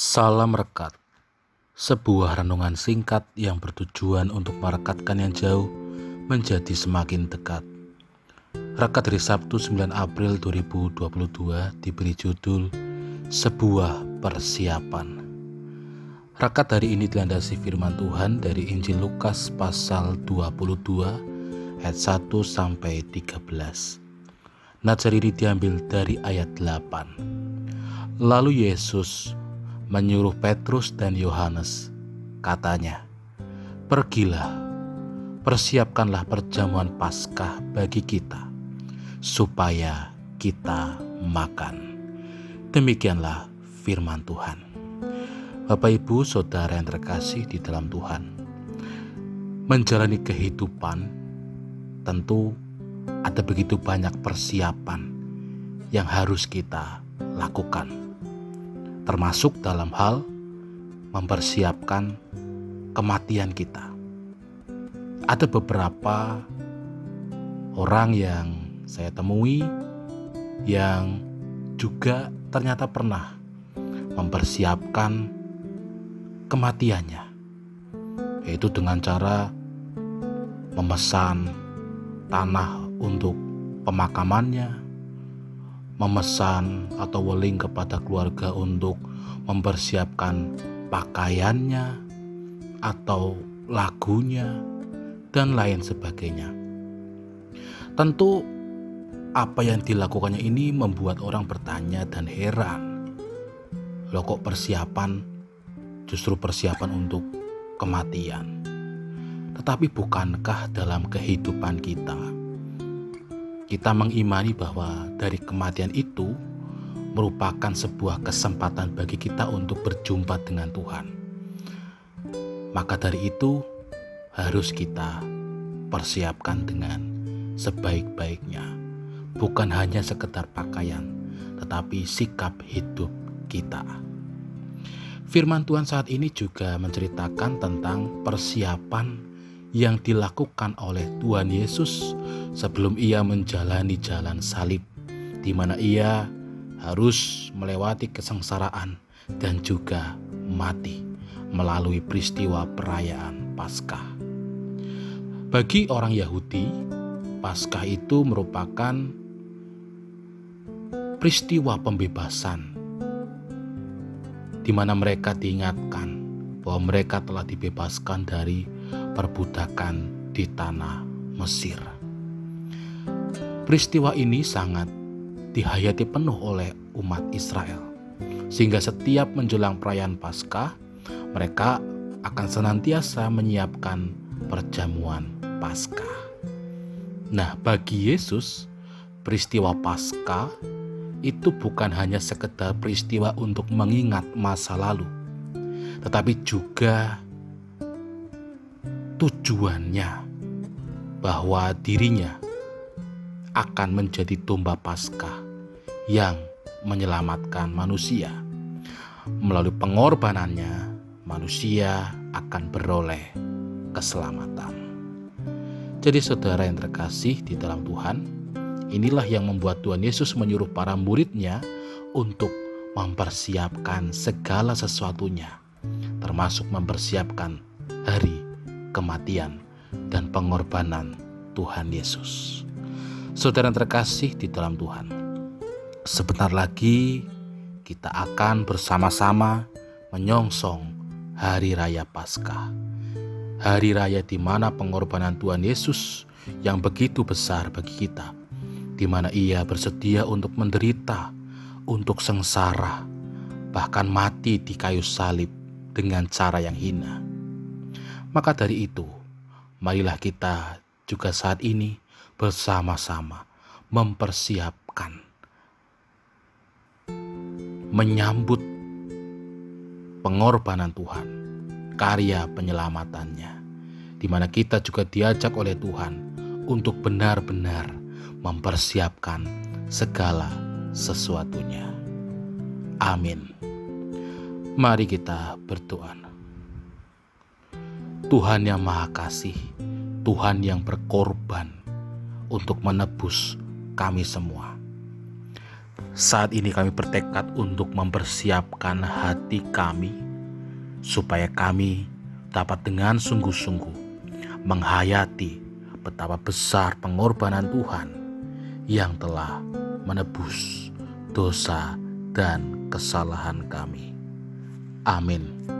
Salam Rekat Sebuah renungan singkat yang bertujuan untuk merekatkan yang jauh menjadi semakin dekat. Rekat dari Sabtu 9 April 2022 diberi judul Sebuah Persiapan. Rekat hari ini dilandasi firman Tuhan dari Injil Lukas pasal 22 ayat 1 sampai 13. Najar ini diambil dari ayat 8. Lalu Yesus menyuruh Petrus dan Yohanes. Katanya, "Pergilah, persiapkanlah perjamuan Paskah bagi kita, supaya kita makan." Demikianlah firman Tuhan. Bapak, ibu, saudara yang terkasih di dalam Tuhan, menjalani kehidupan tentu ada begitu banyak persiapan yang harus kita lakukan termasuk dalam hal mempersiapkan kematian kita. Ada beberapa orang yang saya temui yang juga ternyata pernah mempersiapkan kematiannya, yaitu dengan cara memesan tanah untuk pemakamannya, memesan atau weling kepada keluarga untuk mempersiapkan pakaiannya atau lagunya dan lain sebagainya. Tentu apa yang dilakukannya ini membuat orang bertanya dan heran. Loh kok persiapan justru persiapan untuk kematian? Tetapi bukankah dalam kehidupan kita kita mengimani bahwa dari kematian itu merupakan sebuah kesempatan bagi kita untuk berjumpa dengan Tuhan. Maka dari itu harus kita persiapkan dengan sebaik-baiknya. Bukan hanya sekedar pakaian, tetapi sikap hidup kita. Firman Tuhan saat ini juga menceritakan tentang persiapan yang dilakukan oleh Tuhan Yesus sebelum ia menjalani jalan salib, di mana ia harus melewati kesengsaraan dan juga mati melalui peristiwa perayaan Paskah. Bagi orang Yahudi, Paskah itu merupakan peristiwa pembebasan di mana mereka diingatkan bahwa mereka telah dibebaskan dari perbudakan di tanah Mesir. Peristiwa ini sangat dihayati penuh oleh umat Israel, sehingga setiap menjelang perayaan Paskah, mereka akan senantiasa menyiapkan perjamuan Paskah. Nah, bagi Yesus, peristiwa Paskah itu bukan hanya sekedar peristiwa untuk mengingat masa lalu, tetapi juga tujuannya bahwa dirinya akan menjadi domba Paskah yang menyelamatkan manusia. Melalui pengorbanannya, manusia akan beroleh keselamatan. Jadi saudara yang terkasih di dalam Tuhan, inilah yang membuat Tuhan Yesus menyuruh para muridnya untuk mempersiapkan segala sesuatunya, termasuk mempersiapkan hari kematian, dan pengorbanan Tuhan Yesus. Saudara yang terkasih di dalam Tuhan, sebentar lagi kita akan bersama-sama menyongsong Hari Raya Paskah. Hari Raya di mana pengorbanan Tuhan Yesus yang begitu besar bagi kita, di mana Ia bersedia untuk menderita, untuk sengsara, bahkan mati di kayu salib dengan cara yang hina maka dari itu, marilah kita juga saat ini bersama-sama mempersiapkan menyambut pengorbanan Tuhan, karya penyelamatannya, di mana kita juga diajak oleh Tuhan untuk benar-benar mempersiapkan segala sesuatunya. Amin. Mari kita berdoa. Tuhan yang Maha Kasih, Tuhan yang berkorban untuk menebus kami semua. Saat ini kami bertekad untuk mempersiapkan hati kami supaya kami dapat dengan sungguh-sungguh menghayati betapa besar pengorbanan Tuhan yang telah menebus dosa dan kesalahan kami. Amin.